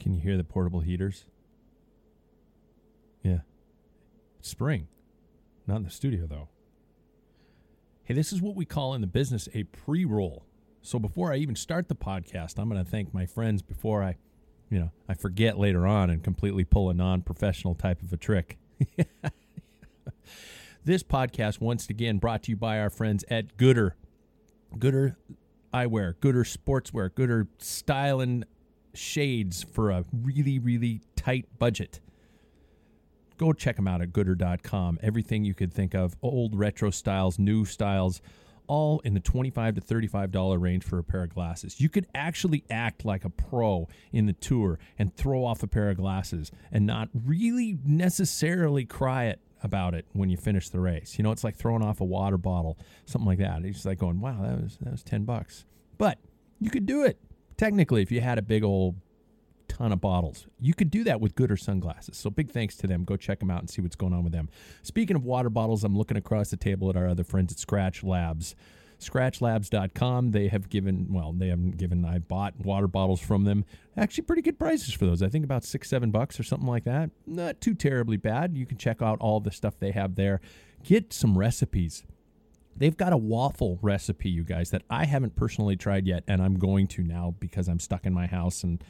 Can you hear the portable heaters? Yeah. Spring. Not in the studio, though. Hey, this is what we call in the business a pre roll. So before I even start the podcast, I'm going to thank my friends before I, you know, I forget later on and completely pull a non professional type of a trick. this podcast, once again, brought to you by our friends at Goodr. Goodr eyewear, Goodr sportswear, Goodr style and shades for a really, really tight budget. Go check them out at goodr.com. Everything you could think of old retro styles, new styles, all in the 25 to $35 range for a pair of glasses. You could actually act like a pro in the tour and throw off a pair of glasses and not really necessarily cry it about it when you finish the race. You know, it's like throwing off a water bottle, something like that. It's like going, wow, that was that was 10 bucks. But you could do it technically if you had a big old ton of bottles. You could do that with Goodr sunglasses. So big thanks to them. Go check them out and see what's going on with them. Speaking of water bottles, I'm looking across the table at our other friends at Skratch Labs. Skratchlabs.com. They have given, well, they haven't given, I bought water bottles from them. Actually, pretty good prices for those. I think about six, seven bucks or something like that. Not too terribly bad. You can check out all the stuff they have there. Get some recipes. They've got a waffle recipe, you guys, that I haven't personally tried yet, and I'm going to now because I'm stuck in my house and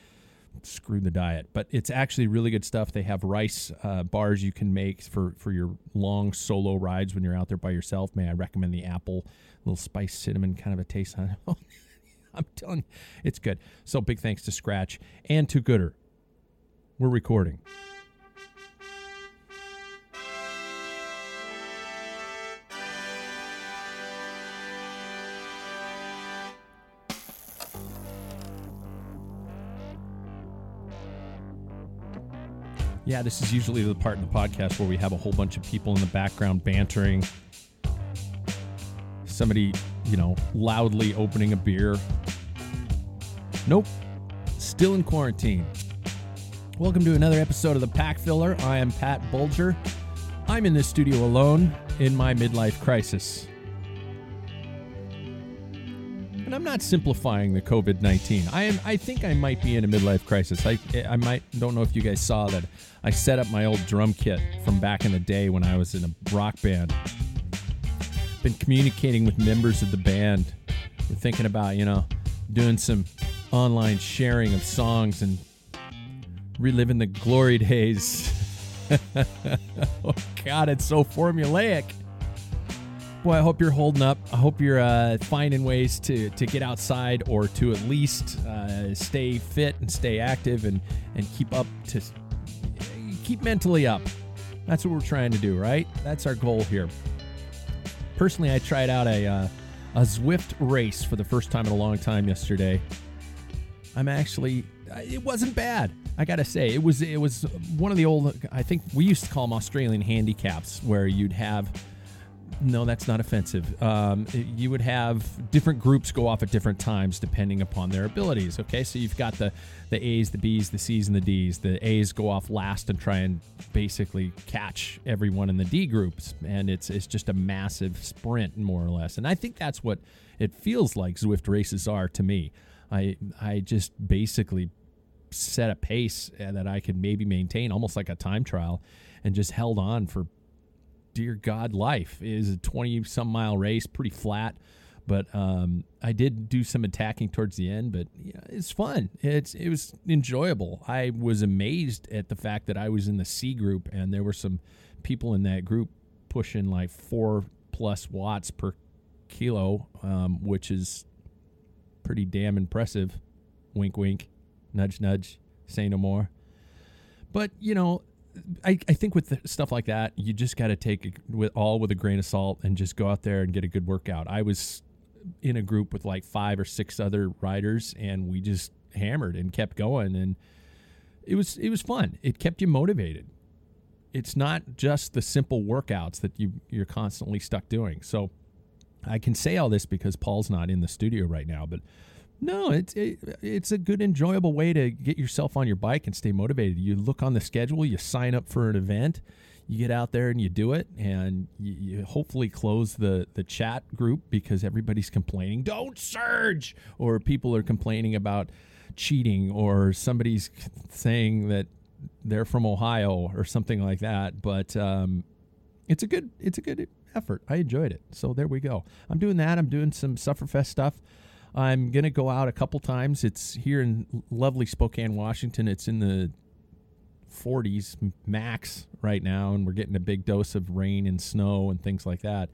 screw the diet. But it's actually really good stuff. They have rice uh, bars you can make for for your long solo rides when you're out there by yourself. May I recommend the apple, little spice cinnamon kind of a taste on it. I'm telling you, it's good. So big thanks to Skratch and to Goodr. We're recording. Yeah, this is usually the part in the podcast where we have a whole bunch of people in the background bantering. Somebody, you know, loudly opening a beer. Nope. Still in quarantine. Welcome to another episode of the Pack Filler. I am Pat Bulger. I'm in this studio alone in my midlife crisis. I'm not simplifying the COVID nineteen. I am. I think I might be in a midlife crisis. I I might don't know if you guys saw that. I set up my old drum kit from back in the day when I was in a rock band. Been communicating with members of the band. We're thinking about you know doing some online sharing of songs and reliving the glory days. oh God, it's so formulaic. Boy, I hope you're holding up. I hope you're uh, finding ways to, to get outside or to at least uh, stay fit and stay active and, and keep up to keep mentally up. That's what we're trying to do, right? That's our goal here. Personally, I tried out a uh, a Zwift race for the first time in a long time yesterday. I'm actually it wasn't bad. I gotta say, it was it was one of the old. I think we used to call them Australian handicaps, where you'd have. No, that's not offensive. Um, you would have different groups go off at different times depending upon their abilities. Okay, so you've got the the A's, the B's, the C's, and the D's. The A's go off last and try and basically catch everyone in the D groups, and it's it's just a massive sprint more or less. And I think that's what it feels like Zwift races are to me. I I just basically set a pace that I could maybe maintain, almost like a time trial, and just held on for dear God life. Is a 20 some mile race, pretty flat. But um, I did do some attacking towards the end, but yeah, it's fun. It's it was enjoyable. I was amazed at the fact that I was in the C group, and there were some people in that group pushing like four plus watts per kilo, um, which is pretty damn impressive. Wink, wink, nudge, nudge. Say no more. But you know, I, I think with stuff like that, you just got to take it with all with a grain of salt and just go out there and get a good workout. I was in a group with like five or six other riders, and we just hammered and kept going, and it was it was fun. It kept you motivated. It's not just the simple workouts that you you're constantly stuck doing. So I can say all this because Paul's not in the studio right now, but no, it's it, it's a good, enjoyable way to get yourself on your bike and stay motivated. You look on the schedule, you sign up for an event, you get out there and you do it, and you, you hopefully close the the chat group because everybody's complaining, "Don't surge," or people are complaining about cheating, or somebody's saying that they're from Ohio or something like that. But um, it's a good it's a good effort. I enjoyed it. So there we go. I'm doing that. I'm doing some Sufferfest stuff. I'm going to go out a couple times. It's here in lovely Spokane, Washington. It's in the 40s max right now, and we're getting a big dose of rain and snow and things like that.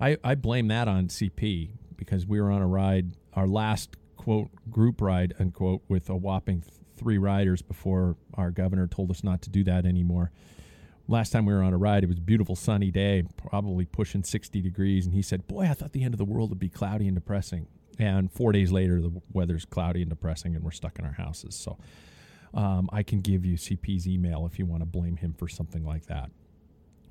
I, I blame that on CP because we were on a ride, our last quote group ride unquote, with a whopping three riders before our governor told us not to do that anymore. Last time we were on a ride, it was a beautiful sunny day, probably pushing 60 degrees, and he said, "Boy, I thought the end of the world would be cloudy and depressing." And four days later, the weather's cloudy and depressing, and we're stuck in our houses. So um, I can give you CP's email if you want to blame him for something like that.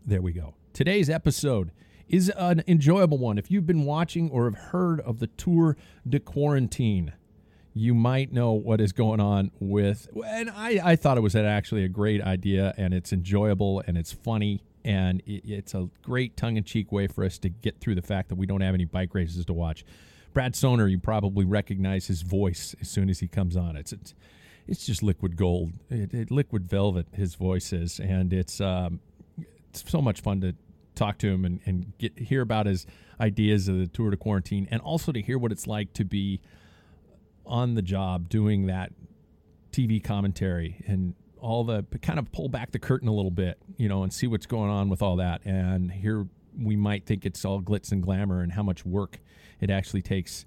There we go. Today's episode is an enjoyable one. If you've been watching or have heard of the Tour de Quarantine, you might know what is going on with. And I, I thought it was actually a great idea, and it's enjoyable and it's funny. And it's a great tongue in cheek way for us to get through the fact that we don't have any bike races to watch. Brad Sohner, you probably recognize his voice as soon as he comes on. It's it's, it's just liquid gold, it, it, liquid velvet. His voice is, and it's um, it's so much fun to talk to him and, and get hear about his ideas of the tour de quarantine, and also to hear what it's like to be on the job doing that TV commentary and all the kind of pull back the curtain a little bit, you know, and see what's going on with all that. And here we might think it's all glitz and glamour and how much work it actually takes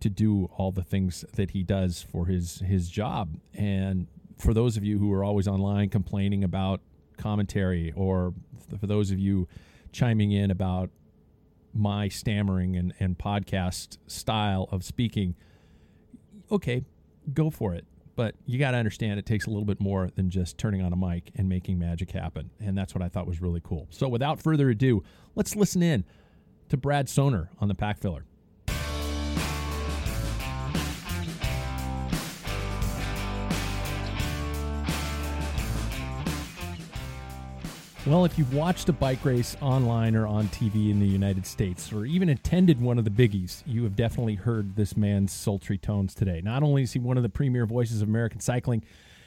to do all the things that he does for his his job. And for those of you who are always online complaining about commentary, or for those of you chiming in about my stammering and, and podcast style of speaking, okay, go for it. But you got to understand it takes a little bit more than just turning on a mic and making magic happen. And that's what I thought was really cool. So without further ado, let's listen in to Brad Sohner on the Pack Filler. Well, if you've watched a bike race online or on TV in the United States, or even attended one of the biggies, you have definitely heard this man's sultry tones today. Not only is he one of the premier voices of American cycling,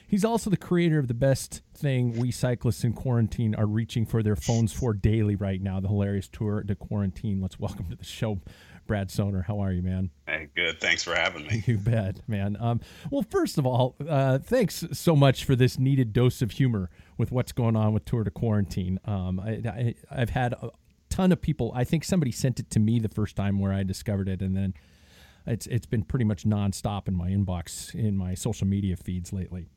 he's also the creator of the best thing we cyclists in quarantine are reaching for their phones for daily right now the hilarious Tour de Quarantine. Let's welcome to the show, Brad Sohner. How are you, man? Hey, good. Thanks for having me. You bet, man. Um, well, first of all, uh, thanks so much for this needed dose of humor with what's going on with Tour de Quarantine. Um, I, I, have had a ton of people. I think somebody sent it to me the first time where I discovered it, and then it's it's been pretty much nonstop in my inbox in my social media feeds lately.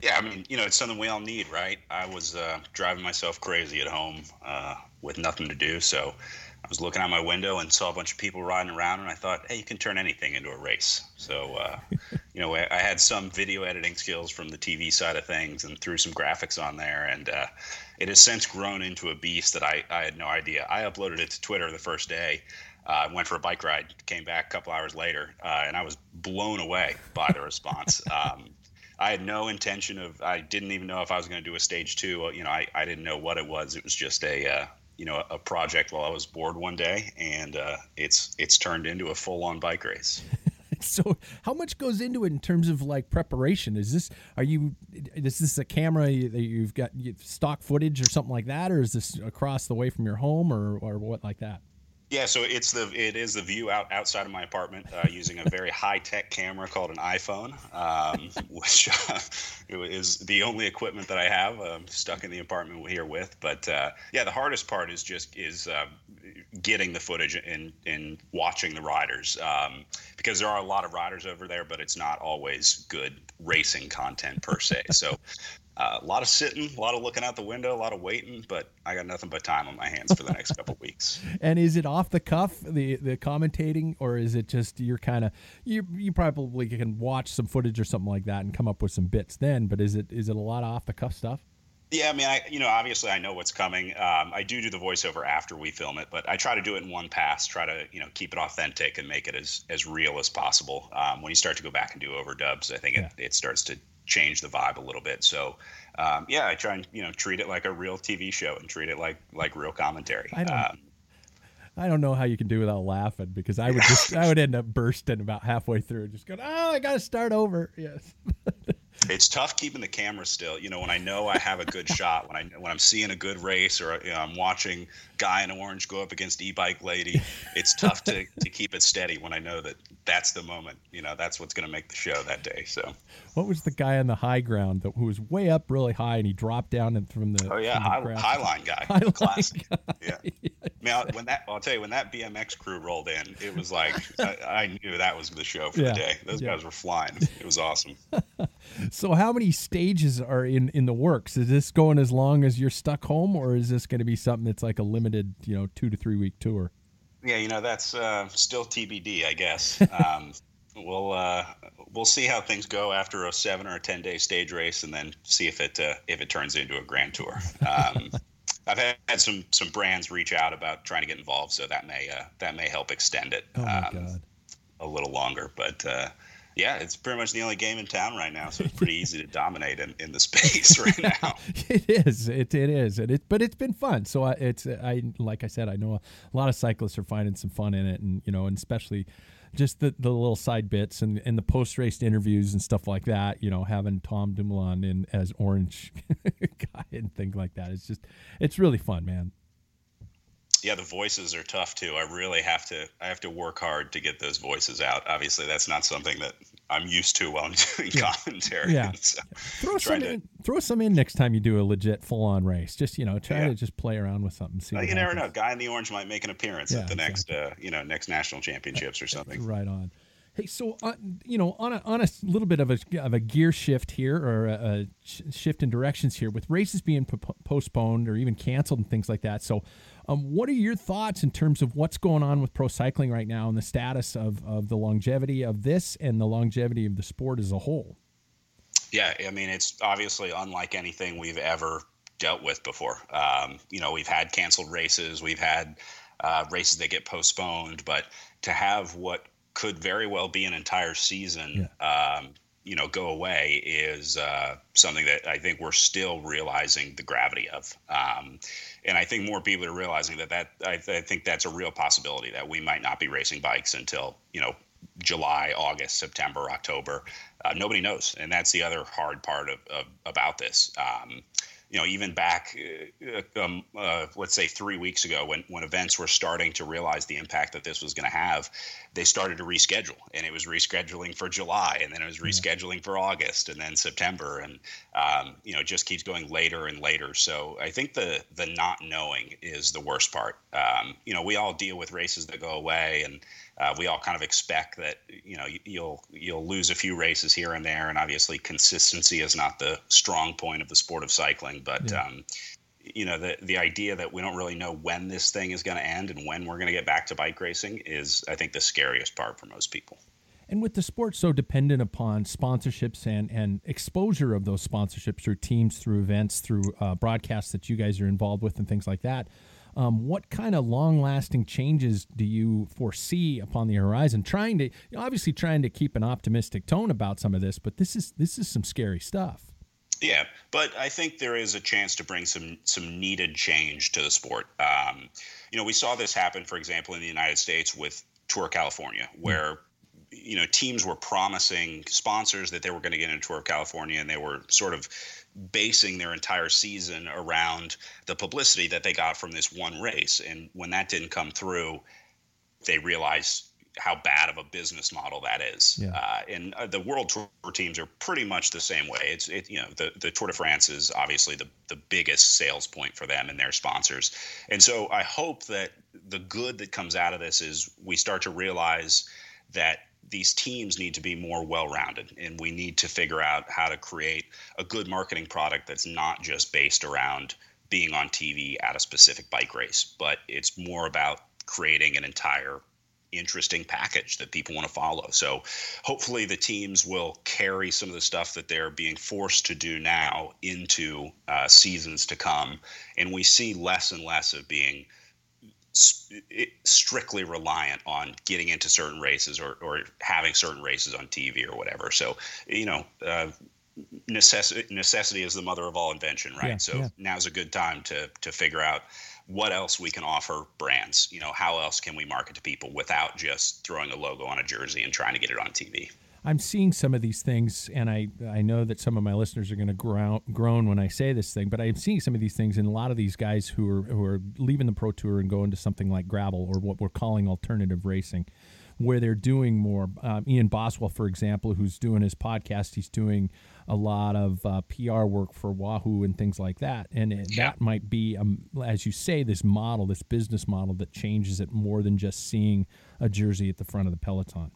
Yeah, I mean, you know, it's something we all need, right? I was uh, driving myself crazy at home uh, with nothing to do, so I was looking out my window and saw a bunch of people riding around, and I thought, hey, you can turn anything into a race. So, uh, you know, I, I, had some video editing skills from the TV side of things and threw some graphics on there, and uh, it has since grown into a beast that I, I had no idea. I uploaded it to Twitter the first day. I uh, went for a bike ride, came back a couple hours later, uh, and I was blown away by the response. Um, I had no intention of. I didn't even know if I was going to do a stage two. You know, I, I didn't know what it was. It was just a uh, you know a project while I was bored one day, and uh, it's it's turned into a full on bike race. so, how much goes into it in terms of like preparation? Is this are you is this a camera that you've got stock footage or something like that, or is this across the way from your home or or what like that? Yeah, so it's the it is the view out outside of my apartment uh, using a very high tech camera called an iPhone, um, which uh, is the only equipment that I have um, stuck in the apartment here with. But uh, yeah, the hardest part is just is uh, getting the footage and and watching the riders um, because there are a lot of riders over there, but it's not always good racing content per se. So uh, a lot of sitting, a lot of looking out the window, a lot of waiting, but I got nothing but time on my hands for the next couple weeks. And is it off the cuff the the commentating, or is it just you're kind of you you probably can watch some footage or something like that and come up with some bits then? But is it is it a lot of off the cuff stuff? Yeah, I mean, I you know obviously I know what's coming. Um, I do do the voiceover after we film it, but I try to do it in one pass. Try to you know keep it authentic and make it as as real as possible. Um, when you start to go back and do overdubs, I think yeah. it, it starts to change the vibe a little bit. So, um, yeah, I try and you know treat it like a real TV show and treat it like like real commentary. I don't, um, I don't know how you can do without laughing because I would just I would end up bursting about halfway through, just going, oh, I got to start over. Yes. it's tough keeping the camera still. You know, when I know I have a good shot, when I when I'm seeing a good race, or you know, I'm watching guy in orange go up against e-bike lady, it's tough to to keep it steady when I know that that's the moment. You know, that's what's going to make the show that day. So, what was the guy on the high ground that who was way up really high and he dropped down and from the oh yeah high, high line guy, high classic. Guy. Yeah. I mean, when that I'll tell you when that BMX crew rolled in, it was like I, I, knew that was the show for yeah. the day. Those yeah. guys were flying. It was awesome. so, how many stages are in in the works? Is this going as long as you're stuck home, or is this going to be something that's like a limited, you know, two to three week tour? Yeah, you know that's uh, still TBD, I guess. Um, we'll uh, we'll see how things go after a seven or a ten day stage race, and then see if it uh, if it turns into a grand tour. Um, I've had, had, some some brands reach out about trying to get involved, so that may uh, that may help extend it um, a little longer. But uh, yeah, it's pretty much the only game in town right now, so it's pretty easy to dominate in, in the space right now. it is, it, it is, and it but it's been fun. So I, it's I like I said, I know a lot of cyclists are finding some fun in it, and you know, and especially just the, the little side bits and, and the post race interviews and stuff like that. You know, having Tom Dumoulin in as Orange guy and things like that. It's just it's really fun, man yeah, the voices are tough too. I really have to I have to work hard to get those voices out. Obviously, that's not something that I'm used to while I'm doing yeah. commentary. Yeah, so throw some to, in. Throw some in next time you do a legit full on race. Just you know, try yeah. to just play around with something. See you never know. Guy in the orange might make an appearance yeah, at the exactly. next uh, you know next national championships or something. Right on. Hey, so uh, you know, on a on a little bit of a of a gear shift here, or a, a shift in directions here, with races being p- postponed or even canceled and things like that. So, um, what are your thoughts in terms of what's going on with pro cycling right now and the status of of the longevity of this and the longevity of the sport as a whole? Yeah, I mean, it's obviously unlike anything we've ever dealt with before. Um, you know, we've had canceled races, we've had uh, races that get postponed, but to have what could very well be an entire season, yeah. um, you know, go away is uh, something that I think we're still realizing the gravity of. Um, and I think more people are realizing that that I, I, think that's a real possibility that we might not be racing bikes until you know July, August, September, October. Uh, nobody knows, and that's the other hard part of, of about this. Um, you know, even back, uh, um, uh, let's say three weeks ago, when when events were starting to realize the impact that this was going to have, they started to reschedule, and it was rescheduling for July, and then it was rescheduling for August, and then September, and um, you know, it just keeps going later and later. So I think the the not knowing is the worst part. Um, you know, we all deal with races that go away, and uh, we all kind of expect that you know you'll you'll lose a few races here and there, and obviously consistency is not the strong point of the sport of cycling. But yeah. um, you know the the idea that we don't really know when this thing is going to end and when we're going to get back to bike racing is I think the scariest part for most people. And with the sport so dependent upon sponsorships and, and exposure of those sponsorships through teams, through events, through uh, broadcasts that you guys are involved with, and things like that, um, what kind of long lasting changes do you foresee upon the horizon? Trying to obviously trying to keep an optimistic tone about some of this, but this is this is some scary stuff. Yeah, but I think there is a chance to bring some some needed change to the sport. Um, you know, we saw this happen, for example, in the United States with Tour California, where you know teams were promising sponsors that they were going to get into Tour of California, and they were sort of basing their entire season around the publicity that they got from this one race. And when that didn't come through, they realized how bad of a business model that is. Yeah. Uh, and uh, the World Tour teams are pretty much the same way. It's it, you know the the Tour de France is obviously the the biggest sales point for them and their sponsors. And so I hope that the good that comes out of this is we start to realize that these teams need to be more well-rounded and we need to figure out how to create a good marketing product that's not just based around being on TV at a specific bike race but it's more about creating an entire interesting package that people want to follow. So hopefully the teams will carry some of the stuff that they're being forced to do now into uh, seasons to come and we see less and less of being strictly reliant on getting into certain races or, or having certain races on TV or whatever. So, you know, uh, necessity necessity is the mother of all invention, right? Yeah, so yeah. now's a good time to to figure out what else we can offer brands. You know, how else can we market to people without just throwing a logo on a jersey and trying to get it on TV? I'm seeing some of these things, and I I know that some of my listeners are going to groan, groan when I say this thing, but I'm seeing some of these things in a lot of these guys who are who are leaving the pro tour and going to something like gravel or what we're calling alternative racing, where they're doing more. Um, Ian Boswell, for example, who's doing his podcast, he's doing a lot of uh, PR work for Wahoo and things like that, and it, yeah. that might be, um, as you say, this model, this business model that changes it more than just seeing a jersey at the front of the peloton.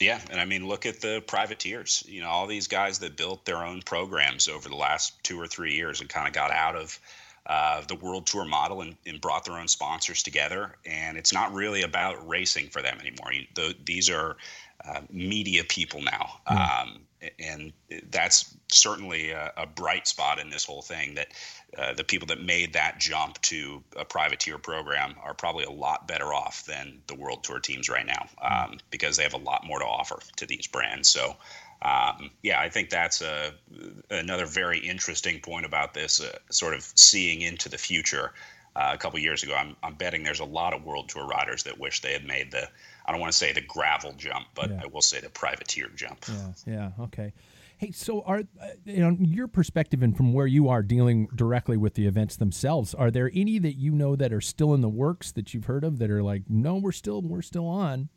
Yeah, and I mean, look at the privateers. You know, all these guys that built their own programs over the last two or three years and kind of got out of uh, the world tour model and, and, brought their own sponsors together. And it's not really about racing for them anymore. You, the, these are uh, media people now. Mm. Um, and that's certainly a, a, bright spot in this whole thing that uh, the people that made that jump to a privateer program are probably a lot better off than the world tour teams right now um, because they have a lot more to offer to these brands. So um, yeah i think that's a, another very interesting point about this uh, sort of seeing into the future. Uh, a couple years ago I'm, I'm betting there's a lot of world tour riders that wish they had made the I don't want to say the gravel jump, but yeah. I will say the privateer jump. Yeah, yeah, okay. Hey, so are uh, you know your perspective and from where you are dealing directly with the events themselves? Are there any that you know that are still in the works that you've heard of that are like, no, we're still we're still on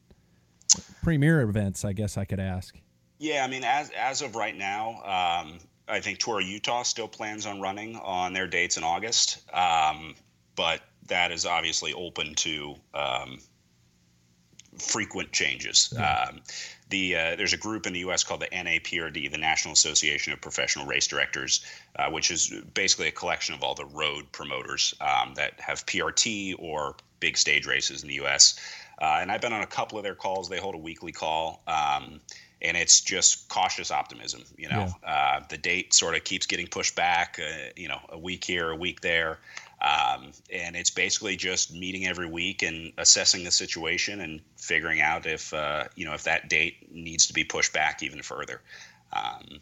premier events? I guess I could ask. Yeah, I mean, as as of right now, um, I think Tour Utah still plans on running on their dates in August, um, but that is obviously open to um, frequent changes. Yeah. Um, the uh, there's a group in the U.S. called the NAPRD, the National Association of Professional Race Directors, uh, which is basically a collection of all the road promoters um, that have PRT or big stage races in the U.S. Uh, and I've been on a couple of their calls. They hold a weekly call. Um, and it's just cautious optimism. You know, yeah. uh, the date sort of keeps getting pushed back. Uh, you know, a week here, a week there. Um, and it's basically just meeting every week and assessing the situation and figuring out if uh, you know if that date needs to be pushed back even further. Um,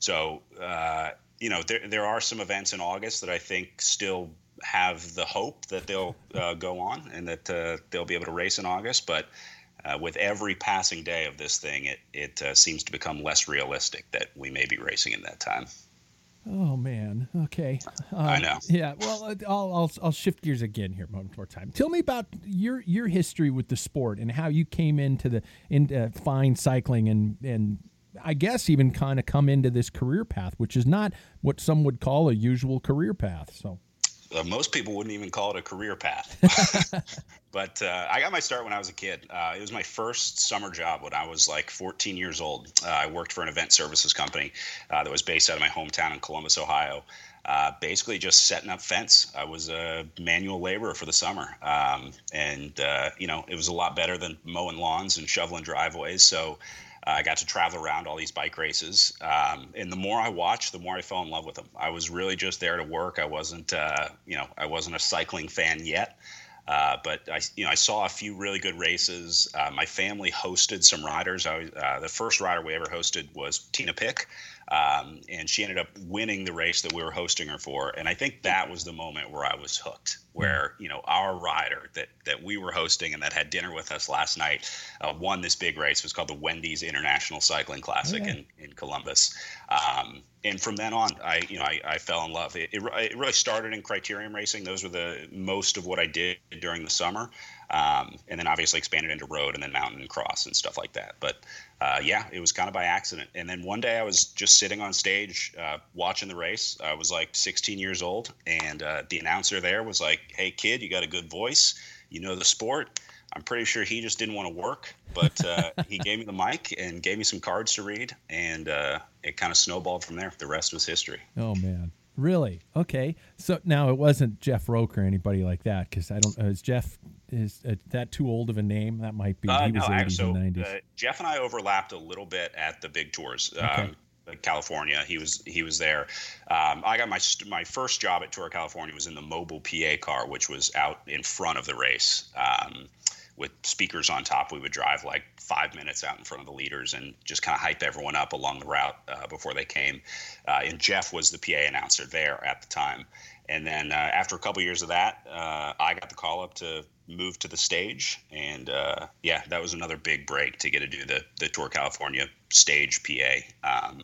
so uh, you know there there are some events in August that I think still have the hope that they'll uh, go on and that uh, they'll be able to race in August, but. Uh, with every passing day of this thing, it it uh, seems to become less realistic that we may be racing in that time. Oh man. Okay. Um, I know. Yeah. Well, uh, I'll, I'll I'll shift gears again here one more time. Tell me about your your history with the sport and how you came into the into fine cycling and and I guess even kind of come into this career path, which is not what some would call a usual career path. So. Uh, most people wouldn't even call it a career path. but uh, I got my start when I was a kid. Uh, it was my first summer job when I was like 14 years old. Uh, I worked for an event services company uh, that was based out of my hometown in Columbus, Ohio. Uh, basically, just setting up fence. I was a manual laborer for the summer, um, and uh, you know it was a lot better than mowing lawns and shoveling driveways. So uh, I got to travel around all these bike races, um, and the more I watched, the more I fell in love with them. I was really just there to work. I wasn't, uh, you know, I wasn't a cycling fan yet. Uh, but I, you know, I saw a few really good races. Uh, my family hosted some riders. I, uh, the first rider we ever hosted was Tina Pic, um, and she ended up winning the race that we were hosting her for. And I think that was the moment where I was hooked, where you know our rider that that we were hosting and that had dinner with us last night uh, won this big race. It was called the Wendy's International Cycling Classic in in Columbus. Um, and from then on, I you know I, I fell in love. It, it, it, really started in criterium racing. Those were the most of what I did during the summer, um, and then obviously expanded into road and then mountain and cross and stuff like that. But uh, yeah, it was kind of by accident. And then one day I was just sitting on stage uh, watching the race. I was like 16 years old, and uh, the announcer there was like, "Hey kid, you got a good voice. You know the sport." I'm pretty sure he just didn't want to work, but uh, he gave me the mic and gave me some cards to read, and uh, it kind of snowballed from there. The rest was history. Oh man, really? Okay. So now it wasn't Jeff Roke or anybody like that, because I don't. Uh, is Jeff is uh, that too old of a name? That might be. Uh, he was no, 80s so and 90s. uh, Jeff and I overlapped a little bit at the big tours. Okay. Um, California, he was he was there. Um, I got my st- my first job at Tour California was in the mobile PA car, which was out in front of the race. Um, with speakers on top, we would drive like five minutes out in front of the leaders and just kind of hype everyone up along the route uh, before they came. Uh, and Jeff was the PA announcer there at the time. And then uh, after a couple years of that, uh, I got the call up to move to the stage. And uh, yeah, that was another big break to get to do the, the Tour California stage PA. Um,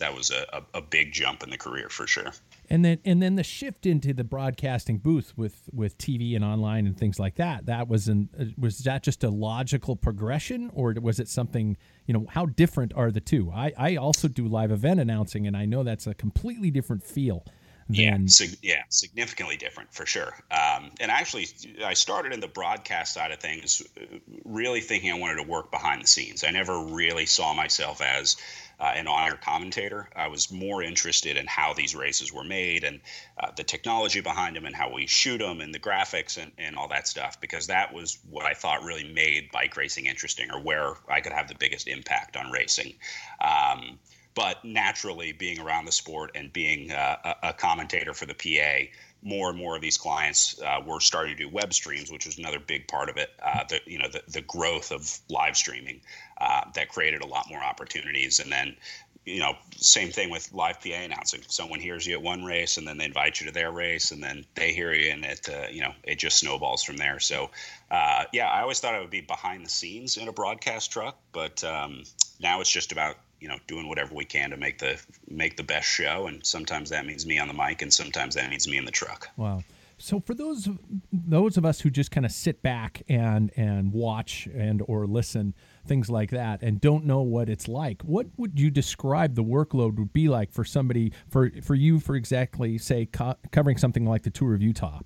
that was a, a, a big jump in the career for sure. and then and then the shift into the broadcasting booth with with TV and online and things like that that was an uh, was that just a logical progression or was it something you know how different are the two I I also do live event announcing and I know that's a completely different feel Yeah, sig- yeah, significantly different for sure. Um, and actually, I started in the broadcast side of things, uh, really thinking I wanted to work behind the scenes. I never really saw myself as uh, an on-air commentator. I was more interested in how these races were made and uh, the technology behind them and how we shoot them and the graphics and, and all that stuff because that was what I thought really made bike racing interesting or where I could have the biggest impact on racing. Um, but naturally, being around the sport and being uh, a, commentator for the PA, more and more of these clients uh, were starting to do web streams, which was another big part of it. Uh, the you know the, the growth of live streaming uh, that created a lot more opportunities, and then you know same thing with live PA announcing. Someone hears you at one race, and then they invite you to their race, and then they hear you, and it uh, you know it just snowballs from there. So uh, yeah, I always thought I would be behind the scenes in a broadcast truck, but um, now it's just about you know doing whatever we can to make the make the best show and sometimes that means me on the mic and sometimes that means me in the truck Wow. So for those those of us who just kind of sit back and and watch and or listen things like that and don't know what it's like, what would you describe the workload would be like for somebody for for you for exactly say co- covering something like the Tour of Utah?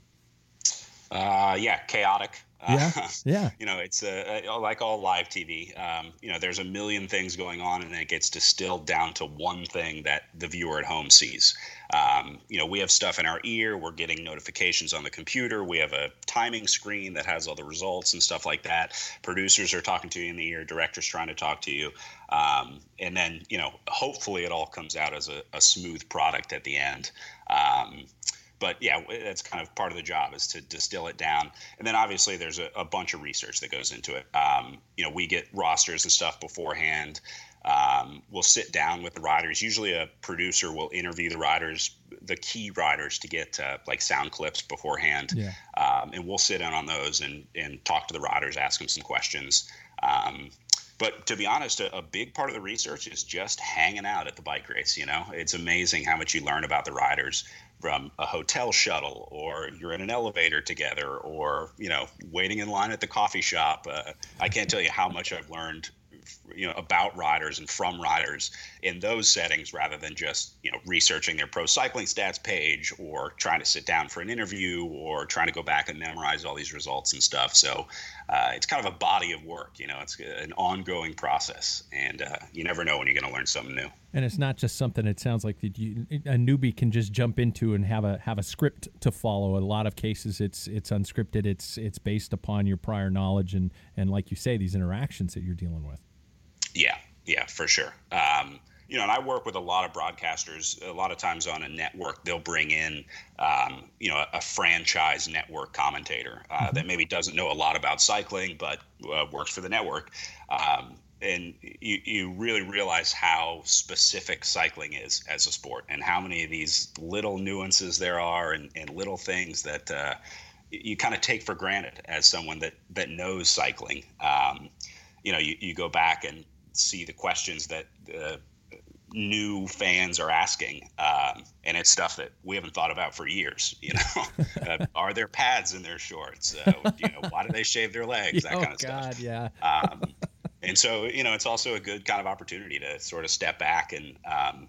uh, yeah chaotic Yeah, Uh, yeah. you know it's uh, uh, like all live tv um, you know there's a million things going on and it gets distilled down to one thing that the viewer at home sees. Um, you know we have stuff in our ear we're getting notifications on the computer we have a timing screen that has all the results and stuff like that. Producers are talking to you in the ear directors trying to talk to you um, and then you know hopefully it all comes out as a, a smooth product at the end. Um, but yeah, that's kind of part of the job is to distill it down. And then obviously there's a, a bunch of research that goes into it. Um, you know, we get rosters and stuff beforehand. Um, we'll sit down with the riders. Usually, a producer will interview the riders, the key riders, to get uh, like sound clips beforehand. Yeah. Um, and we'll sit in on those and and talk to the riders, ask them some questions. Um, but to be honest, a, a big part of the research is just hanging out at the bike race. You know, it's amazing how much you learn about the riders from a hotel shuttle, or you're in an elevator together, or you know, waiting in line at the coffee shop. Uh, I can't tell you how much I've learned you know about riders and from riders in those settings rather than just you know researching their pro cycling stats page or trying to sit down for an interview or trying to go back and memorize all these results and stuff so uh, it's kind of a body of work you know it's an ongoing process and uh, you never know when you're going to learn something new and it's not just something it sounds like that you a newbie can just jump into and have a have a script to follow a lot of cases it's it's unscripted it's it's based upon your prior knowledge and and like you say these interactions that you're dealing with yeah, yeah, for sure. Um, you know, and I work with a lot of broadcasters. A lot of times on a network, they'll bring in, um, you know, a, franchise network commentator uh, mm-hmm. that maybe doesn't know a lot about cycling, but uh, works for the network. Um, and you, you really realize how specific cycling is as a sport and how many of these little nuances there are and, and little things that uh, you kind of take for granted as someone that, that knows cycling. Um, you know, you, you go back and see the questions that the new fans are asking, um, and it's stuff that we haven't thought about for years. You know, uh, are there pads in their shorts? Uh, you know, why do they shave their legs? That oh, kind of God, stuff. Yeah. Um, and so, you know, it's also a good kind of opportunity to sort of step back and um,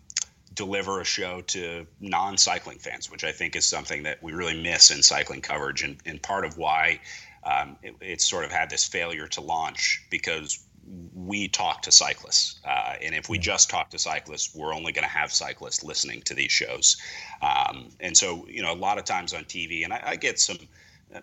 deliver a show to non-cycling fans, which I think is something that we really miss in cycling coverage, and, and part of why um, it, it's sort of had this failure to launch because we talk to cyclists. Uh, and if we just talk to cyclists, we're only going to have cyclists listening to these shows. Um, and so, you know, a lot of times on TV, and I, I get some,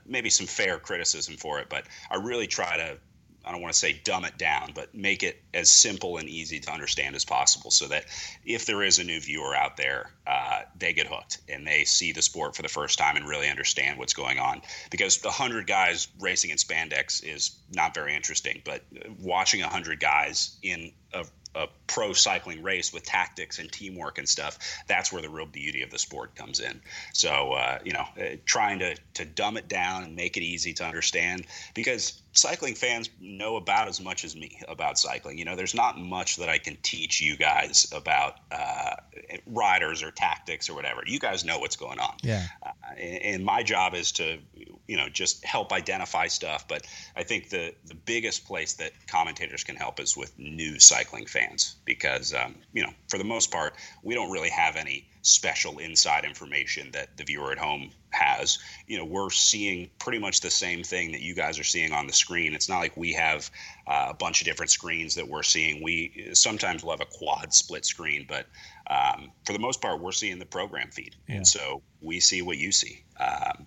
maybe some fair criticism for it, but I really try to I don't want to say dumb it down, but make it as simple and easy to understand as possible so that if there is a new viewer out there, uh, they get hooked and they see the sport for the first time and really understand what's going on. Because the 100 guys racing in spandex is not very interesting, but watching 100 guys in a a pro cycling race with tactics and teamwork and stuff, that's where the real beauty of the sport comes in. So, uh, you know, uh, trying to, to dumb it down and make it easy to understand because cycling fans know about as much as me about cycling. You know, there's not much that I can teach you guys about uh, riders or tactics or whatever. You guys know what's going on. Yeah. Uh, and my job is to, you know, just help identify stuff. But I think the the biggest place that commentators can help is with new cycling fans because, um, you know, for the most part, we don't really have any special inside information that the viewer at home has. You know, we're seeing pretty much the same thing that you guys are seeing on the screen. It's not like we have uh, a bunch of different screens that we're seeing. We sometimes we'll have a quad split screen, but um, for the most part, we're seeing the program feed, yeah. and so we see what you see. Um,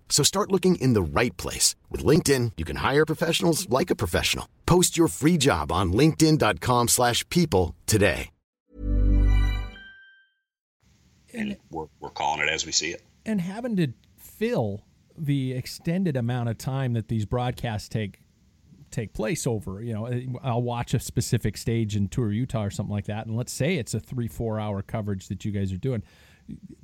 So start looking in the right place. With LinkedIn, you can hire professionals like a professional. Post your free job on linkedin.com slash people today. And we're, we're calling it as we see it. And having to fill the extended amount of time that these broadcasts take take place over. You know, I'll watch a specific stage in Tour Utah or something like that, and let's say it's a three four hour coverage that you guys are doing.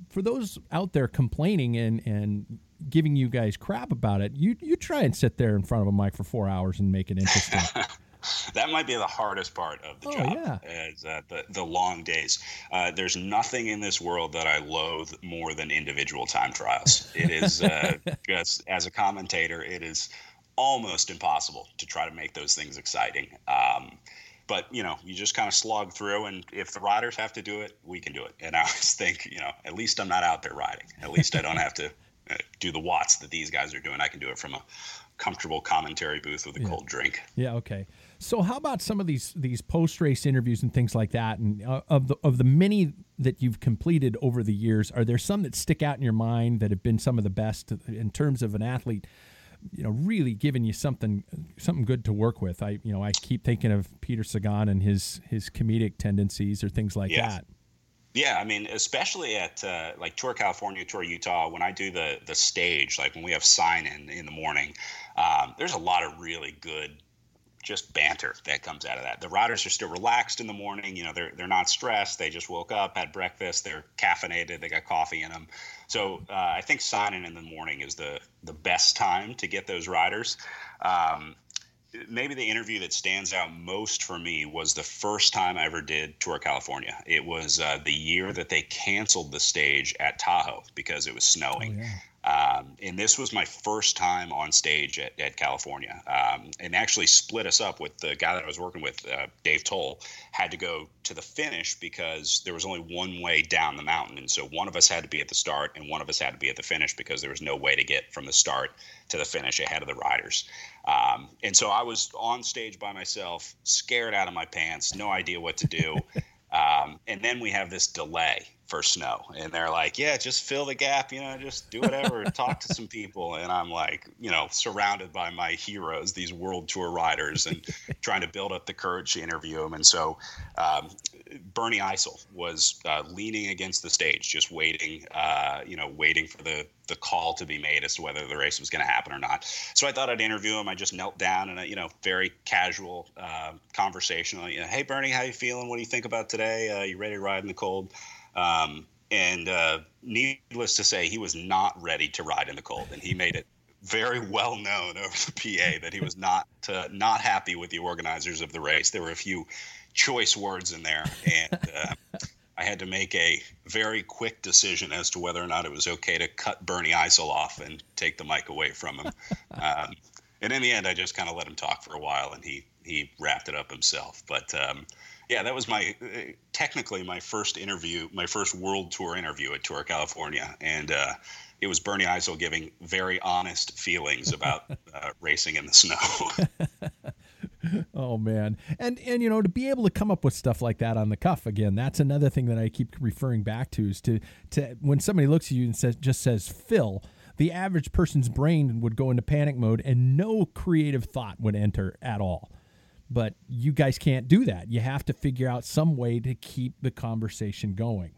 For those out there complaining and and giving you guys crap about it, you you try and sit there in front of a mic for four hours and make it interesting. that might be the hardest part of the Oh, job. yeah. Is uh, the the long days. Uh, there's nothing in this world that I loathe more than individual time trials. It is uh, just as a commentator, it is almost impossible to try to make those things exciting. Um, but you know, you just kind of slog through, and if the riders have to do it, we can do it. And I always think, you know, at least I'm not out there riding. At least I don't have to uh, do the watts that these guys are doing. I can do it from a comfortable commentary booth with a cold drink. Yeah. Okay. So how about some of these these post race interviews and things like that? And uh, of the of the many that you've completed over the years, are there some that stick out in your mind that have been some of the best in terms of an athlete? You know, really giving you something something good to work with. I you know I keep thinking of Peter Sagan and his his comedic tendencies or things like Yeah. that. Yeah, I mean, especially at uh, like Tour California, Tour Utah, when I do the the stage, like when we have sign in in the morning, um, there's a lot of really good just banter that comes out of that. The riders are still relaxed in the morning. You know, they're they're not stressed. They just woke up, had breakfast. They're caffeinated. They got coffee in them. So uh, I think signing in the morning is the the best time to get those riders. Um, maybe the interview that stands out most for me was the first time I ever did Tour California. It was uh, the year that they canceled the stage at Tahoe because it was snowing. Um, and this was my first time on stage at, at California, um, and actually split us up with the guy that I was working with, uh, Dave Towle, had to go to the finish because there was only one way down the mountain, and so one of us had to be at the start and one of us had to be at the finish because there was no way to get from the start to the finish ahead of the riders. Um, and so I was on stage by myself, scared out of my pants, no idea what to do. Um, and then we have this delay for snow, and they're like, "Yeah, just fill the gap, you know, just do whatever, talk to some people." And I'm like, you know, surrounded by my heroes, these world tour riders, and trying to build up the courage to interview them. And so, um, Bernie Eisel was uh, leaning against the stage, just waiting, uh, you know, waiting for the the call to be made as to whether the race was going to happen or not. So I thought I'd interview him. I just knelt down and, a you know, very casual, uh, conversational. You know, hey Bernie, how you feeling? What do you think about today? Uh, you ready to ride in the cold? Um, and uh, needless to say, he was not ready to ride in the cold, and he made it very well known over the PA that he was not uh, not happy with the organizers of the race. There were a few choice words in there, and uh, I had to make a very quick decision as to whether or not it was okay to cut Bernie Eisel off and take the mic away from him. Um, and in the end, I just kind of let him talk for a while, and he he wrapped it up himself. But um, yeah, that was my uh, technically my first interview, my first world tour interview at Tour California, and uh, it was Bernie Eisel giving very honest feelings about uh, racing in the snow. Oh man, and and you know to be able to come up with stuff like that on the cuff again, that's another thing that I keep referring back to is to to when somebody looks at you and says just says Phil, the average person's brain would go into panic mode and no creative thought would enter at all. But you guys can't do that. You have to figure out some way to keep the conversation going.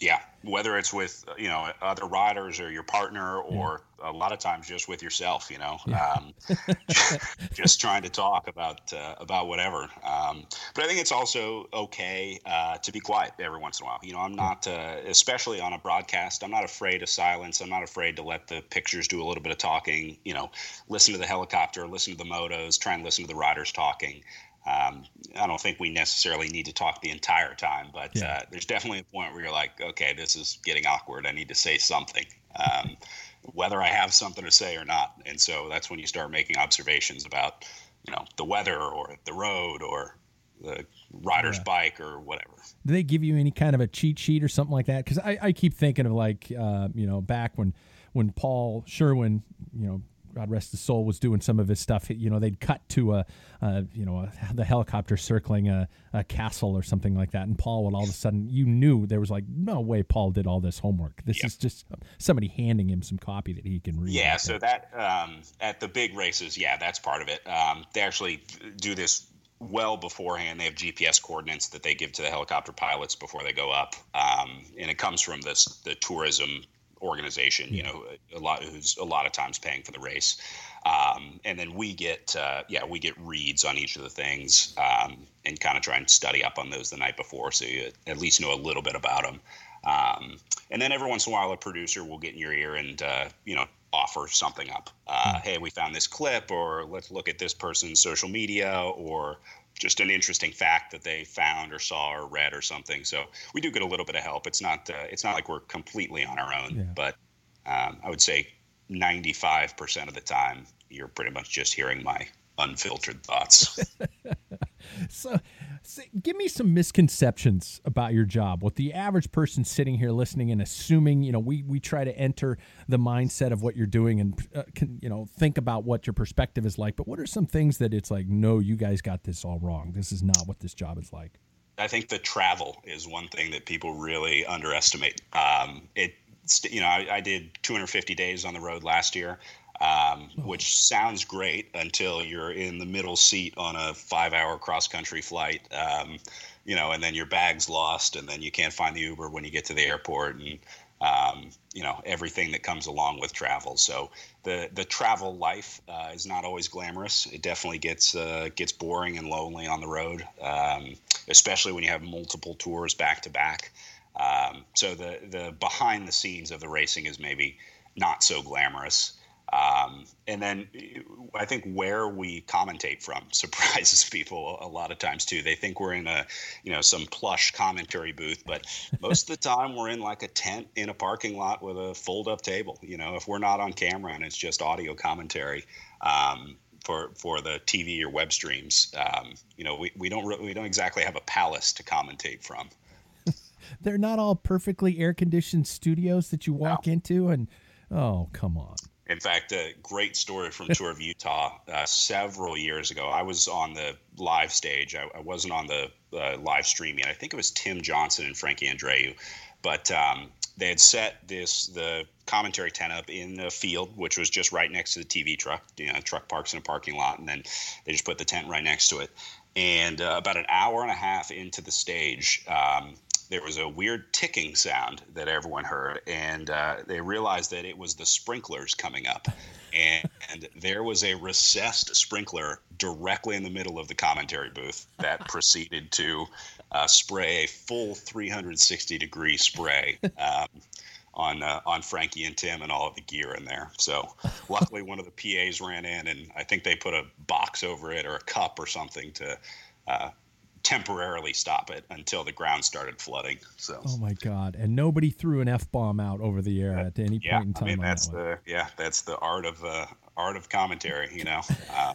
Yeah, whether it's with you know other riders or your partner, or a lot of times just with yourself, you know, um, just trying to talk about uh, about whatever. Um, but I think it's also okay uh, to be quiet every once in a while. You know, I'm not, uh, especially on a broadcast, I'm not afraid of silence. I'm not afraid to let the pictures do a little bit of talking. You know, listen to the helicopter, listen to the motos, try and listen to the riders talking. Um, I don't think we necessarily need to talk the entire time, but Yeah. uh, there's definitely a point where you're like, okay, this is getting awkward. I need to say something, um, whether I have something to say or not. And so that's when you start making observations about, you know, the weather or the road or the rider's Yeah. bike or whatever. do they give you any kind of a cheat sheet or something like that? Because I, I keep thinking of like uh, you know back when when Paul Sherwin you know God rest his soul was doing some of his stuff. You know they'd cut to a, a you know a, the helicopter circling a, a castle or something like that, and Paul would all of a sudden you knew there was like no way Paul did all this homework. This Yeah. is just somebody handing him some copy that he can read. Yeah, so that um, at the big races, yeah, that's part of it. Um, they actually do this well beforehand. They have GPS coordinates that they give to the helicopter pilots before they go up, um, and it comes from this the tourism organization. You know, a lot who's a lot of times paying for the race, um, and then we get uh, yeah we get reads on each of the things um, and kind of try and study up on those the night before, so you at least know a little bit about them. Um, and then every once in a while, a producer will get in your ear and uh, you know offer something up. Uh, hey, we found this clip, or let's look at this person's social media, or just an interesting fact that they found or saw or read or something. So we do get a little bit of help. It's not uh, it's not like we're completely on our own, Yeah. but um, I would say 95% of the time you're pretty much just hearing my unfiltered thoughts. So, so give me some misconceptions about your job. What the average person sitting here listening and assuming, you know, we we try to enter the mindset of what you're doing and uh, can, you know think about what your perspective is like. But what are some things that it's like, no, you guys got this all wrong. This is not what this job is like. I think the travel is one thing that people really underestimate. Um, it, you know, I, I did 250 days on the road last year, um, which sounds great until you're in the middle seat on a five-hour cross-country flight. Um, you know, and then your bag's lost, and then you can't find the Uber when you get to the airport, and um, you know everything that comes along with travel. So the the travel life uh, is not always glamorous. It definitely gets uh, gets boring and lonely on the road, um, especially when you have multiple tours back to back. Um, so the the behind the scenes of the racing is maybe not so glamorous. Um, and then I think where we commentate from surprises people a lot of times too. They think we're in a, you know, some plush commentary booth, but most of the time we're in like a tent in a parking lot with a fold-up table. You know, if we're not on camera and it's just audio commentary um, for for the TV or web streams, um, you know, we, we don't re- we don't exactly have a palace to commentate from. They're not all perfectly air conditioned studios that you walk into and oh, come on. In fact, a great story from Tour of Utah uh, several years ago. I was on the live stage. I, I wasn't on the uh, live stream yet. I think it was Tim Johnson and Frankie Andreu, but um, they had set this the commentary tent up in a field, which was just right next to the TV truck. You know, truck parks in a parking lot, and then they just put the tent right next to it. And uh, about an hour and a half into the stage, um, there was a weird ticking sound that everyone heard, and uh, they realized that it was the sprinklers coming up. And, and there was a recessed sprinkler directly in the middle of the commentary booth that proceeded to uh, spray a full 360 degree spray um, on uh, on Frankie and Tim and all of the gear in there. So luckily, one of the PAs ran in, and I think they put a box over it or a cup or something to uh, temporarily stop it until the ground started flooding. So. Oh my God! And nobody threw an f bomb out over the air at any yeah, point in time. I mean that's that one. the yeah that's the art of uh, art of commentary. You know, uh,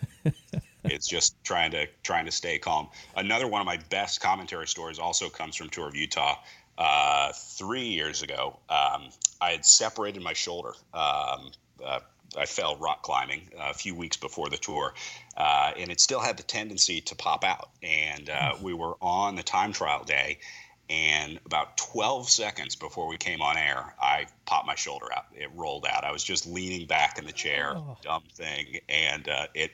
it's just trying to trying to stay calm. Another one of my best commentary stories also comes from Tour of Utah. Uh, three years ago, um, I had separated my shoulder. Um, uh, I fell rock climbing a few weeks before the tour, uh, and it still had the tendency to pop out. And uh, we were on the time trial day, and about 12 seconds before we came on air, I popped my shoulder out. It rolled out. I was just leaning back in the chair, dumb thing, and uh, it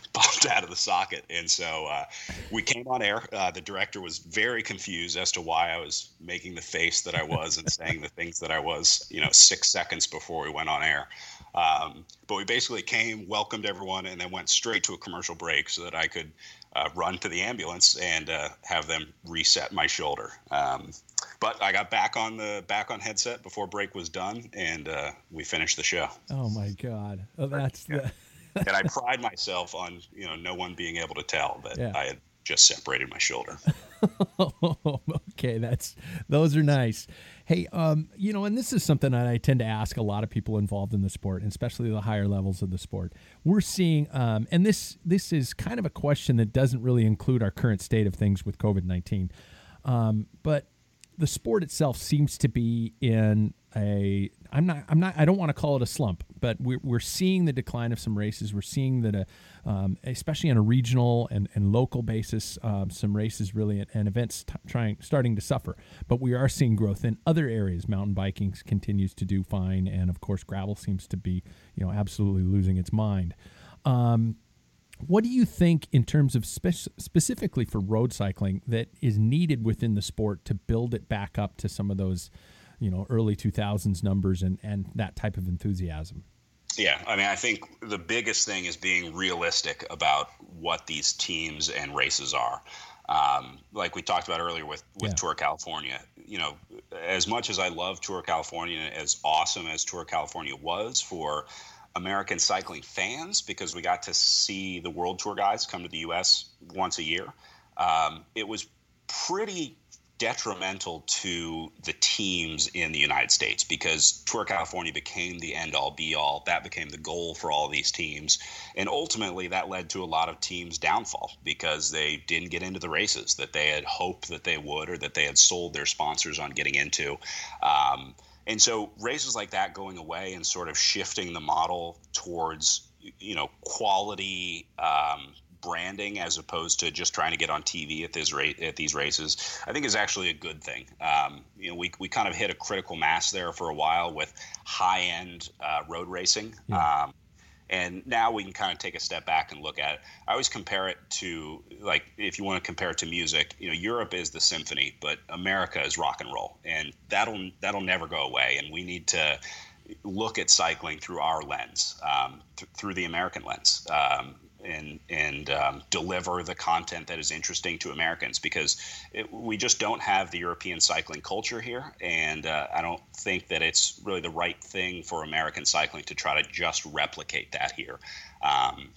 popped out of the socket. And so uh, we came on air. Uh, the director was very confused as to why I was making the face that I was and saying the things that I was, you know, six seconds before we went on air. Um, but we basically came, welcomed everyone, and then went straight to a commercial break so that I could uh, run to the ambulance and uh, have them reset my shoulder. Um, but I got back on the back on headset before break was done, and uh, we finished the show. Oh my God! Oh, that's the. And I pride myself on you know no one being able to tell that Yeah. I had just separated my shoulder. okay, that's those are nice. Hey, um, you know, and this is something that I tend to ask a lot of people involved in the sport, and especially the higher levels of the sport. We're seeing, um, and this this is kind of a question that doesn't really include our current state of things with COVID nineteen, um, but the sport itself seems to be in a I'm not I'm not I don't want to call it a slump, but we're we're seeing the decline of some races. We're seeing that, uh, um, especially on a regional and, and local basis, um, some races really and events t- trying starting to suffer. But we are seeing growth in other areas. Mountain biking continues to do fine, and of course, gravel seems to be you know absolutely losing its mind. Um, what do you think in terms of spe- specifically for road cycling that is needed within the sport to build it back up to some of those, you know, early 2000s numbers and, and that type of enthusiasm? Yeah, I mean, I think the biggest thing is being realistic about what these teams and races are. Um, like we talked about earlier with with Yeah. Tour California, you know, as much as I love Tour California, as awesome as Tour California was for American cycling fans, because we got to see the World Tour guys come to the U.S. once a year, um, it was pretty detrimental to the teams in the United States because Tour California became the end all be all. That became the goal for all these teams. And ultimately, that led to a lot of teams' downfall because they didn't get into the races that they had hoped that they would or that they had sold their sponsors on getting into. Um, and so races like that going away and sort of shifting the model towards, you know, quality um, branding as opposed to just trying to get on TV at this rate at these races, I think is actually a good thing. Um, you know, we, we kind of hit a critical mass there for a while with high end uh, road racing. Um, and now we can kind of take a step back and look at it. I always compare it to like if you want to compare it to music, you know, Europe is the symphony, but America is rock and roll, and that'll that'll never go away. And we need to look at cycling through our lens, um, th- through the American lens, um, and and um, deliver the content that is interesting to Americans because it, we just don't have the European cycling culture here, and uh, I don't think that it's really the right thing for American cycling to try to just replicate that here. Um,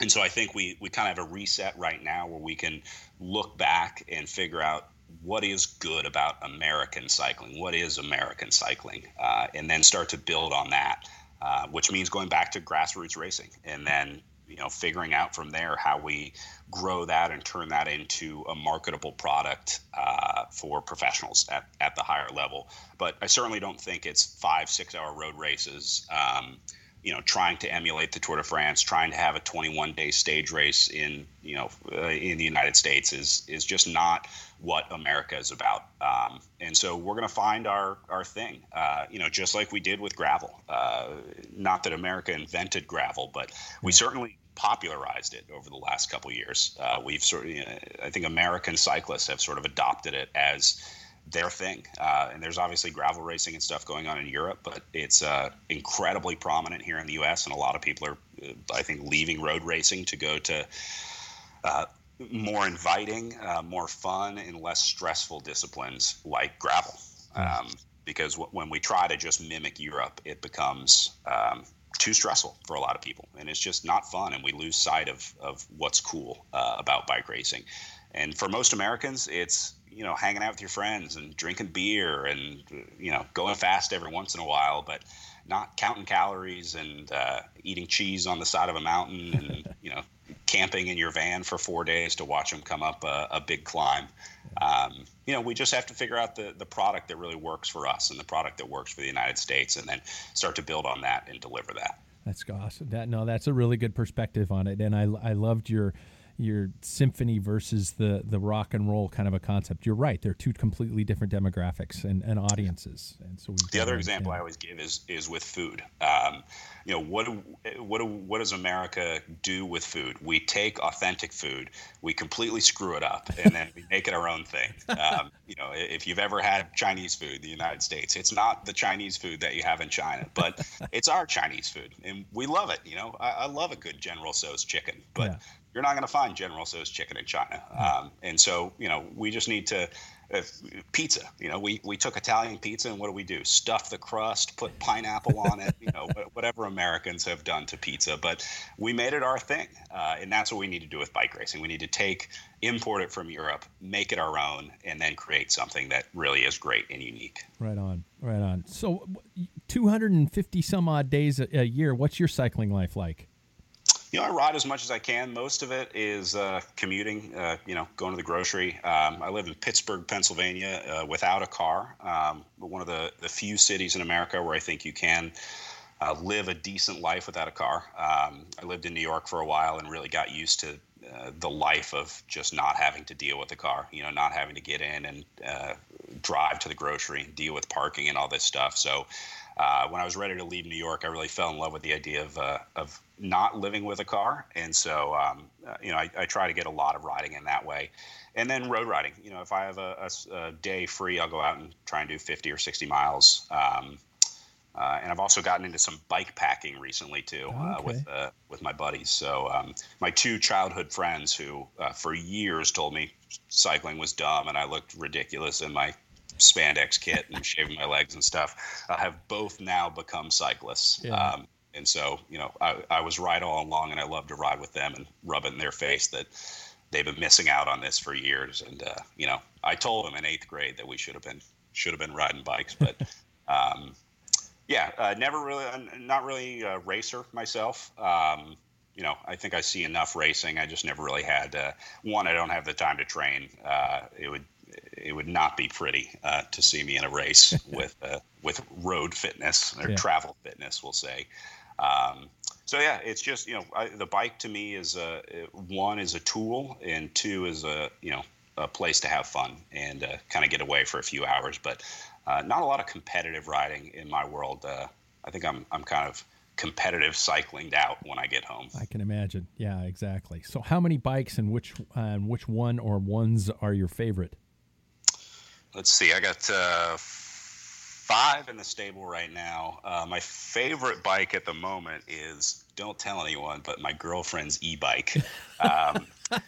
and so I think we, we kind of have a reset right now where we can look back and figure out what is good about American cycling, what is American cycling, uh, and then start to build on that, uh, which means going back to grassroots racing and then you know figuring out from there how we grow that and turn that into a marketable product uh, for professionals at, at the higher level. But I certainly don't think it's five six hour road races. Um, you know, trying to emulate the Tour de France, trying to have a 21 day stage race in, you know, uh, in the United States is is just not what America is about. Um, and so we're going to find our our thing, uh, you know, just like we did with gravel. Uh, not that America invented gravel, but we certainly popularized it over the last couple of years. Uh, we've sort of, you know, I think American cyclists have sort of adopted it as their thing. Uh, and there's obviously gravel racing and stuff going on in Europe, but it's uh, incredibly prominent here in the U.S. And a lot of people are, uh, I think, leaving road racing to go to uh, more inviting, uh, more fun, and less stressful disciplines like gravel. Um, because w- when we try to just mimic Europe, it becomes um, too stressful for a lot of people, and it's just not fun, and we lose sight of of what's cool uh, about bike racing. And for most Americans, it's you know hanging out with your friends and drinking beer and you know going fast every once in a while, but not counting calories and uh, eating cheese on the side of a mountain and you know camping in your van for four days to watch them come up a, a big climb. Um, you know, we just have to figure out the, the product that really works for us and the product that works for the United States, and then start to build on that and deliver that. That's awesome. That no, that's a really good perspective on it, and I I loved your your symphony versus the the rock and roll kind of a concept. You're right; they're two completely different demographics and, and audiences. And so we The other example I always give is is with food. Um, you know, what do, what do, what does America do with food? We take authentic food, we completely screw it up, and then we make it our own thing. Um, you know, if you've ever had Chinese food in the United States, it's not the Chinese food that you have in China, but it's our Chinese food, and we love it. You know, I, I love a good General Tso's chicken, but Yeah. You're not going to find General Tso's chicken in China. Um, and so, you know, we just need to if, pizza. You know, we we took Italian pizza and what do we do? Stuff the crust, put pineapple on it. You know, whatever Americans have done to pizza, but we made it our thing, uh, and that's what we need to do with bike racing. We need to take import it from Europe, make it our own, and then create something that really is great and unique. Right on, right on. So, 250 some odd days a, a year. What's your cycling life like? You know, I ride as much as I can. Most of it is uh, commuting, uh, you know, going to the grocery. Um, I live in Pittsburgh, Pennsylvania, uh, without a car. Um, one of the, the few cities in America where I think you can uh, live a decent life without a car. Um, I lived in New York for a while and really got used to uh, the life of just not having to deal with a car, you know, not having to get in and uh, drive to the grocery and deal with parking and all this stuff. So uh, when I was ready to leave New York, I really fell in love with the idea of, uh, of not living with a car. And so, um, uh, you know, I, I try to get a lot of riding in that way. And then road riding, you know, if I have a day free, I'll go out and try and do 50 or 60 miles. Um, Uh, and I've also gotten into some bike packing recently too uh, Okay. with uh, with my buddies. So um, my two childhood friends who uh, for years told me cycling was dumb and I looked ridiculous in my spandex kit and shaving my legs and stuff uh, have both now become cyclists. Yeah. Um, and so you know I, I was right all along, and I love to ride with them and rub it in their face that they've been missing out on this for years. And uh, you know I told them in eighth grade that we should have been should have been riding bikes, but. Um, yeah, uh, never really, uh, not really a racer myself. Um, you know, I think I see enough racing. I just never really had uh, one. I don't have the time to train. Uh, it would it would not be pretty uh, to see me in a race with uh, with road fitness or Yeah. travel fitness, we'll say. Um, so yeah, it's just you know I, the bike to me is a one is a tool and two is a you know a place to have fun and uh, kind of get away for a few hours. But uh, not a lot of competitive riding in my world. Uh, I think I'm I'm kind of competitive cycling out when I get home. I can imagine. Yeah, exactly. So, how many bikes and which and which one or ones are your favorite? Let's see. I got uh, five in the stable right now. Uh, my favorite bike at the moment is don't tell anyone, but my girlfriend's e-bike. Um,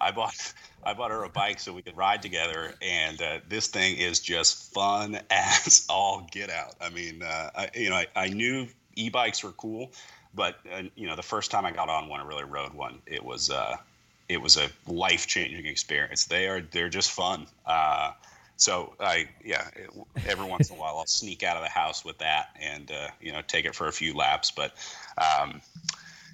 I bought I bought her a bike so we could ride together, and uh, this thing is just fun as all get out. I mean, uh, I, you know, I, I knew e-bikes were cool, but uh, you know, the first time I got on one, I really rode one. It was uh, it was a life changing experience. They are they're just fun. Uh, so I yeah, it, every once in a while I'll sneak out of the house with that and uh, you know take it for a few laps. But um,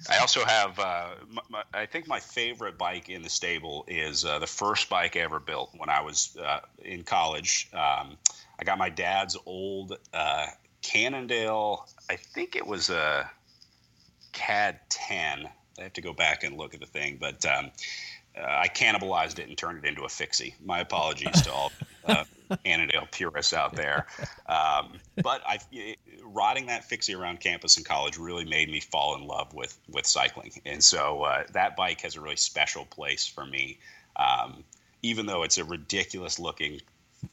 I also have uh, my, my, I think my favorite bike in the stable is uh, the first bike I ever built when I was uh, in college. Um, I got my dad's old uh, Cannondale. I think it was a CAD 10. I have to go back and look at the thing, but um, uh, I cannibalized it and turned it into a fixie. My apologies to all uh, Cannondale purists out there. Um, but I, riding that fixie around campus and college really made me fall in love with with cycling, and so uh, that bike has a really special place for me. Um, even though it's a ridiculous looking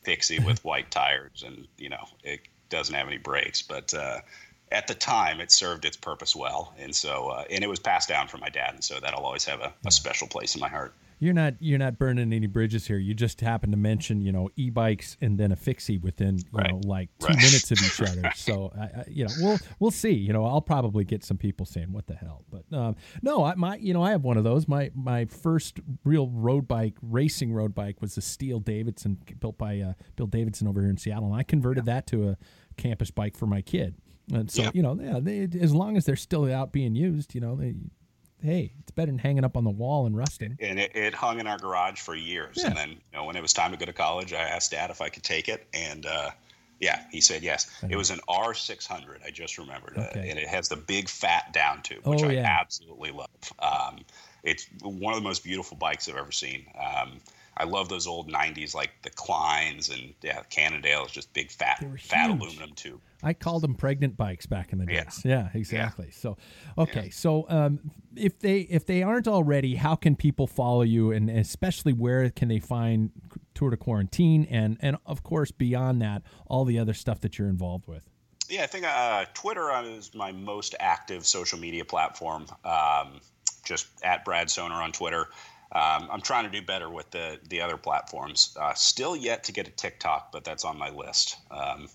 fixie with white tires, and you know it doesn't have any brakes, but uh, at the time it served its purpose well, and so uh, and it was passed down from my dad, and so that'll always have a, a special place in my heart. You're not you're not burning any bridges here. You just happen to mention you know e-bikes and then a fixie within you Right. know like two Right. minutes of each other. So I, I, you know we'll we'll see. You know I'll probably get some people saying what the hell, but um, no, I my you know I have one of those. My my first real road bike racing road bike was a Steel Davidson built by uh, Bill Davidson over here in Seattle, and I converted that to a campus bike for my kid. And so Yeah. you know yeah, they, as long as they're still out being used, you know they. Hey, it's better than hanging up on the wall and rusting. and it, it hung in our garage for years. Yeah. And then, you know, when it was time to go to college, I asked Dad if I could take it, and uh, yeah, he said yes. It was an R600. I just remembered, uh, and it has the big fat down tube, which Oh, I absolutely love. Um, it's one of the most beautiful bikes I've ever seen. Um, I love those old '90s, like the Kleins and yeah, Cannondale is just big fat, fat aluminum tube. I called them pregnant bikes back in the Yeah. days. Yeah, exactly. So, okay, so um, if they if they aren't already, how can people follow you, and especially where can they find Tour de Quarantine, and and of course beyond that, all the other stuff that you're involved with. Yeah, I think uh, Twitter is my most active social media platform. Um, just at Brad Sohner on Twitter. Um, I'm trying to do better with the the other platforms. Uh, still yet to get a TikTok, but that's on my list. Um,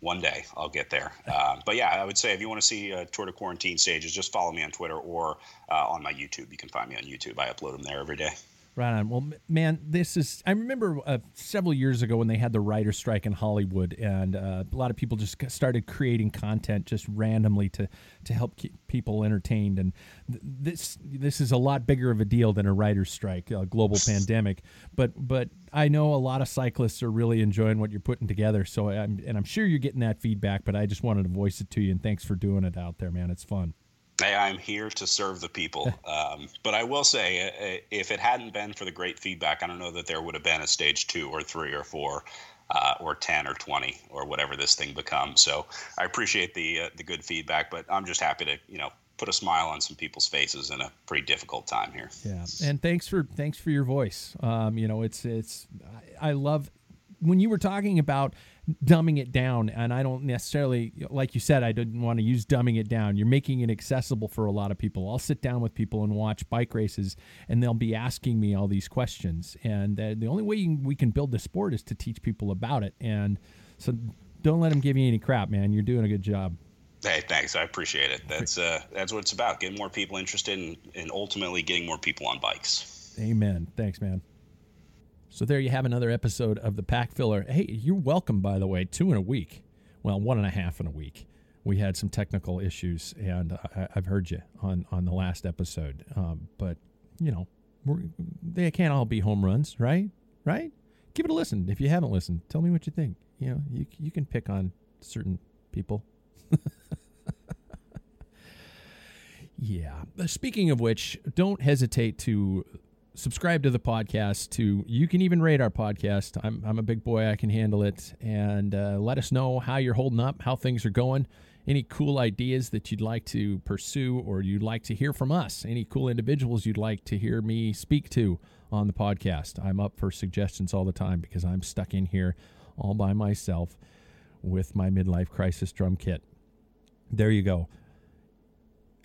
one day I'll get there. Um, but yeah, I would say if you want to see uh, Tour de Quarantine stages, just follow me on Twitter or uh, on my YouTube. You can find me on YouTube. I upload them there every day. Right on. Well, man, this is. I remember uh, several years ago when they had the writer strike in Hollywood, and uh, a lot of people just started creating content just randomly to to help keep people entertained. And th- this this is a lot bigger of a deal than a writer's strike, a global pandemic. But but I know a lot of cyclists are really enjoying what you're putting together. So I'm and I'm sure you're getting that feedback. But I just wanted to voice it to you, and thanks for doing it out there, man. It's fun. Hey, I'm here to serve the people. Um, but I will say, uh, if it hadn't been for the great feedback, I don't know that there would have been a stage two or three or four. Uh, or 10 or 20 or whatever this thing becomes. So I appreciate the uh, the good feedback, but I'm just happy to you know put a smile on some people's faces in a pretty difficult time here. Yeah, and thanks for thanks for your voice. Um, you know, it's it's I, I love when you were talking about dumbing it down. And I don't necessarily, like you said, I didn't want to use dumbing it down. You're making it accessible for a lot of people. I'll sit down with people and watch bike races, and they'll be asking me all these questions. And uh, the only way we can build the sport is to teach people about it. And so don't let them give you any crap, man. You're doing a good job. Hey, thanks. I appreciate it. That's uh, that's what it's about. Getting more people interested in, and ultimately getting more people on bikes. Amen. Thanks, man. So there you have another episode of the Pack Filler. Hey, you're welcome, by the way. Two in a week. Well, one and a half in a week. We had some technical issues, and I, have heard you on on the last episode. Um, but you know, they can't all be home runs, right? Right? Give it a listen. If you haven't listened, tell me what you think. You know, you you can pick on certain people. yeah. Speaking of which, don't hesitate to subscribe to the podcast to you can even rate our podcast. I'm, I'm a big boy. I can handle it. And uh, let us know how you're holding up how things are going any cool ideas that you'd like to pursue or you'd like to hear from us any cool individuals you'd like to hear me speak to on the podcast. I'm up for suggestions all the time because i'm stuck in here all by myself with my midlife crisis drum kit. There you go.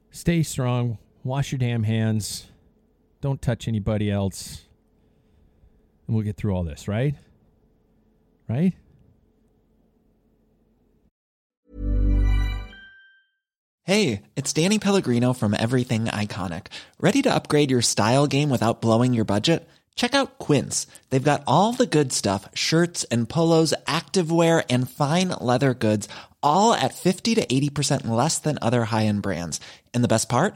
Stay strong. Wash your damn hands don't touch anybody else. And we'll get through all this, right? Right? Hey, it's Danny Pellegrino from Everything Iconic. Ready to upgrade your style game without blowing your budget? Check out Quince. They've got all the good stuff shirts and polos, activewear, and fine leather goods, all at 50 to 80% less than other high end brands. And the best part?